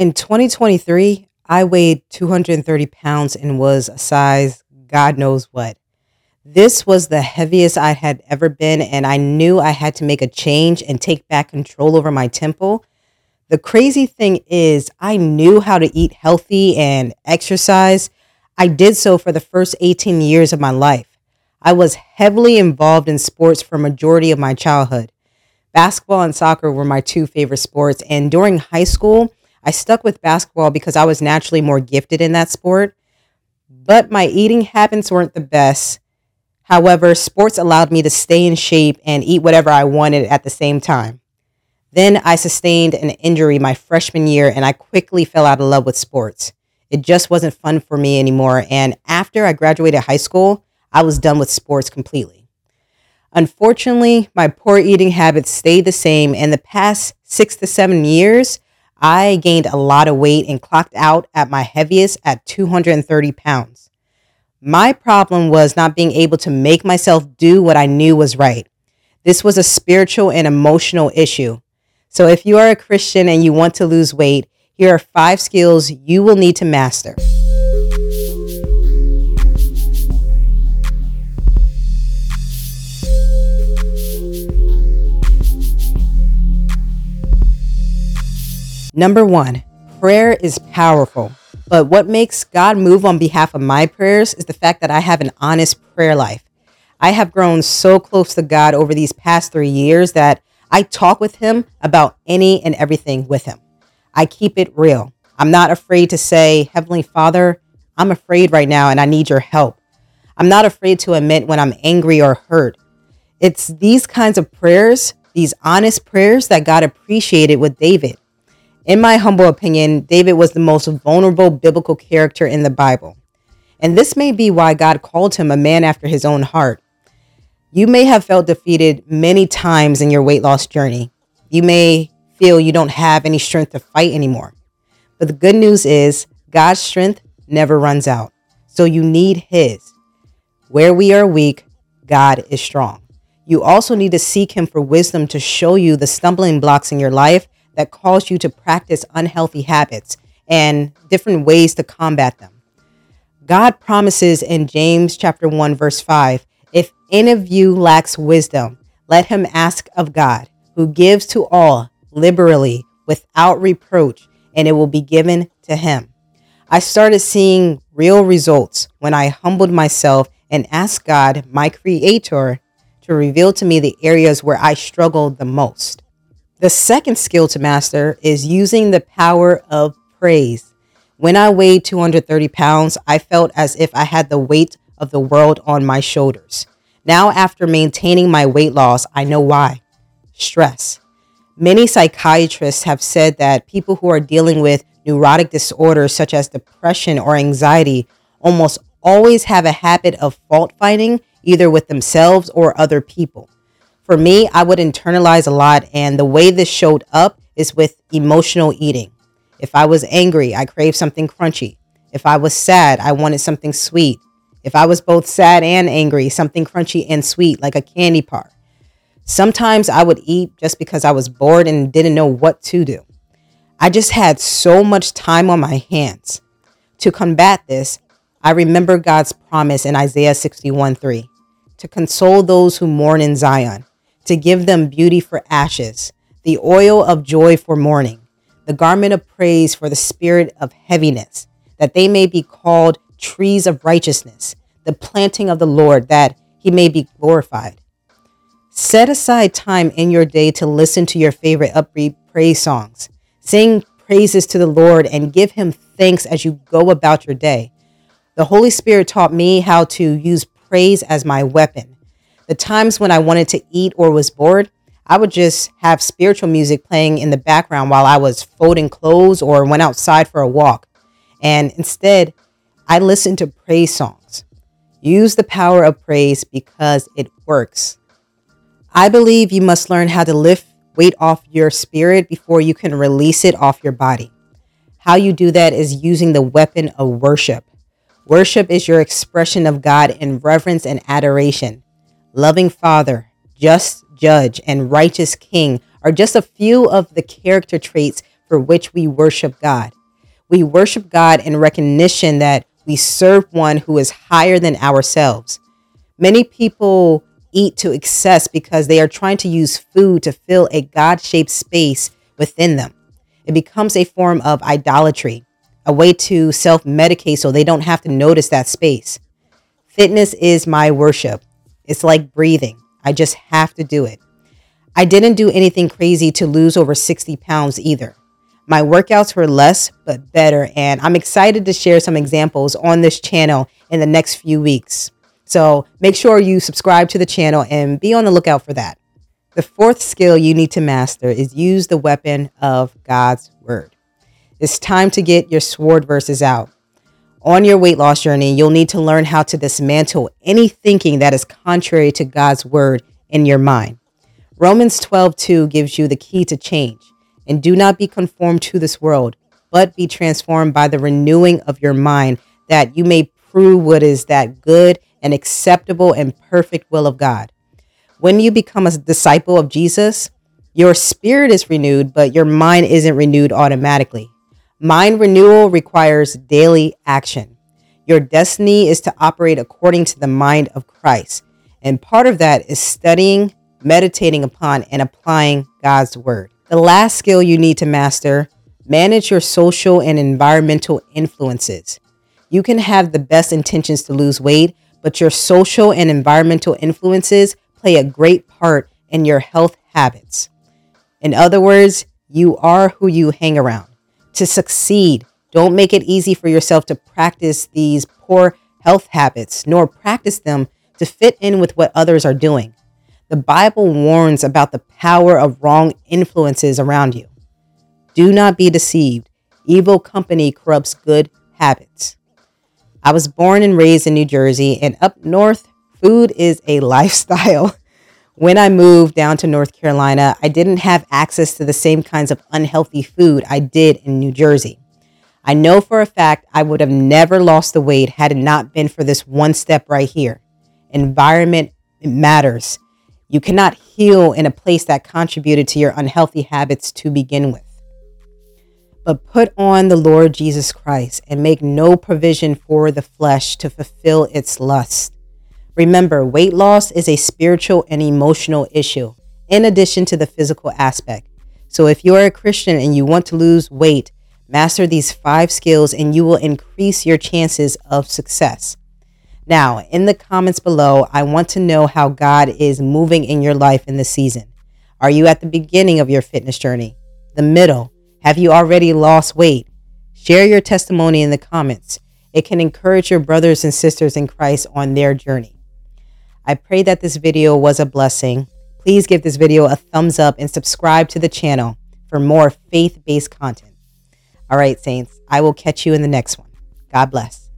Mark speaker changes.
Speaker 1: In 2023, I weighed 230 pounds and was a size God knows what. This was the heaviest I had ever been, and I knew I had to make a change and take back control over my temple. The crazy thing is, I knew how to eat healthy and exercise. I did so for the first 18 years of my life. I was heavily involved in sports for majority of my childhood. Basketball and soccer were my two favorite sports, and during high school, I stuck with basketball because I was naturally more gifted in that sport. But my eating habits weren't the best. However, sports allowed me to stay in shape and eat whatever I wanted at the same time. Then I sustained an injury my freshman year and I quickly fell out of love with sports. It just wasn't fun for me anymore. And after I graduated high school, I was done with sports completely. Unfortunately, my poor eating habits stayed the same. and the past six to seven years, I gained a lot of weight and clocked out at my heaviest at 230 pounds. My problem was not being able to make myself do what I knew was right. This was a spiritual and emotional issue. So, if you are a Christian and you want to lose weight, here are five skills you will need to master. Number one, prayer is powerful. But what makes God move on behalf of my prayers is the fact that I have an honest prayer life. I have grown so close to God over these past three years that I talk with Him about any and everything with Him. I keep it real. I'm not afraid to say, Heavenly Father, I'm afraid right now and I need your help. I'm not afraid to admit when I'm angry or hurt. It's these kinds of prayers, these honest prayers, that God appreciated with David. In my humble opinion, David was the most vulnerable biblical character in the Bible. And this may be why God called him a man after his own heart. You may have felt defeated many times in your weight loss journey. You may feel you don't have any strength to fight anymore. But the good news is God's strength never runs out. So you need His. Where we are weak, God is strong. You also need to seek Him for wisdom to show you the stumbling blocks in your life that cause you to practice unhealthy habits and different ways to combat them. God promises in James chapter 1 verse 5, if any of you lacks wisdom, let him ask of God, who gives to all liberally without reproach, and it will be given to him. I started seeing real results when I humbled myself and asked God, my creator, to reveal to me the areas where I struggled the most. The second skill to master is using the power of praise. When I weighed 230 pounds, I felt as if I had the weight of the world on my shoulders. Now, after maintaining my weight loss, I know why stress. Many psychiatrists have said that people who are dealing with neurotic disorders such as depression or anxiety almost always have a habit of fault finding either with themselves or other people. For me, I would internalize a lot, and the way this showed up is with emotional eating. If I was angry, I craved something crunchy. If I was sad, I wanted something sweet. If I was both sad and angry, something crunchy and sweet, like a candy bar. Sometimes I would eat just because I was bored and didn't know what to do. I just had so much time on my hands. To combat this, I remember God's promise in Isaiah 61 3 to console those who mourn in Zion to give them beauty for ashes, the oil of joy for mourning, the garment of praise for the spirit of heaviness, that they may be called trees of righteousness, the planting of the Lord, that he may be glorified. Set aside time in your day to listen to your favorite upbeat praise songs. Sing praises to the Lord and give him thanks as you go about your day. The Holy Spirit taught me how to use praise as my weapon the times when I wanted to eat or was bored, I would just have spiritual music playing in the background while I was folding clothes or went outside for a walk. And instead, I listened to praise songs. Use the power of praise because it works. I believe you must learn how to lift weight off your spirit before you can release it off your body. How you do that is using the weapon of worship. Worship is your expression of God in reverence and adoration loving Father, just Judge, and righteous King are just a few of the character traits for which we worship God. We worship God in recognition that we serve one who is higher than ourselves. Many people eat to excess because they are trying to use food to fill a God shaped space within them. It becomes a form of idolatry, a way to self medicate so they don't have to notice that space. Fitness is my worship. It's like breathing. I just have to do it. I didn't do anything crazy to lose over 60 pounds either. My workouts were less but better, and I'm excited to share some examples on this channel in the next few weeks. So make sure you subscribe to the channel and be on the lookout for that. The fourth skill you need to master is use the weapon of God's word. It's time to get your sword verses out. On your weight loss journey, you'll need to learn how to dismantle any thinking that is contrary to God's word in your mind. Romans 12:2 gives you the key to change. And do not be conformed to this world, but be transformed by the renewing of your mind, that you may prove what is that good and acceptable and perfect will of God. When you become a disciple of Jesus, your spirit is renewed, but your mind isn't renewed automatically. Mind renewal requires daily action. Your destiny is to operate according to the mind of Christ. And part of that is studying, meditating upon, and applying God's word. The last skill you need to master manage your social and environmental influences. You can have the best intentions to lose weight, but your social and environmental influences play a great part in your health habits. In other words, you are who you hang around. To succeed, don't make it easy for yourself to practice these poor health habits, nor practice them to fit in with what others are doing. The Bible warns about the power of wrong influences around you. Do not be deceived. Evil company corrupts good habits. I was born and raised in New Jersey, and up north, food is a lifestyle. When I moved down to North Carolina, I didn't have access to the same kinds of unhealthy food I did in New Jersey. I know for a fact I would have never lost the weight had it not been for this one step right here. Environment matters. You cannot heal in a place that contributed to your unhealthy habits to begin with. But put on the Lord Jesus Christ and make no provision for the flesh to fulfill its lust. Remember, weight loss is a spiritual and emotional issue, in addition to the physical aspect. So if you are a Christian and you want to lose weight, master these five skills and you will increase your chances of success. Now, in the comments below, I want to know how God is moving in your life in this season. Are you at the beginning of your fitness journey? The middle? Have you already lost weight? Share your testimony in the comments. It can encourage your brothers and sisters in Christ on their journey. I pray that this video was a blessing. Please give this video a thumbs up and subscribe to the channel for more faith based content. All right, Saints, I will catch you in the next one. God bless.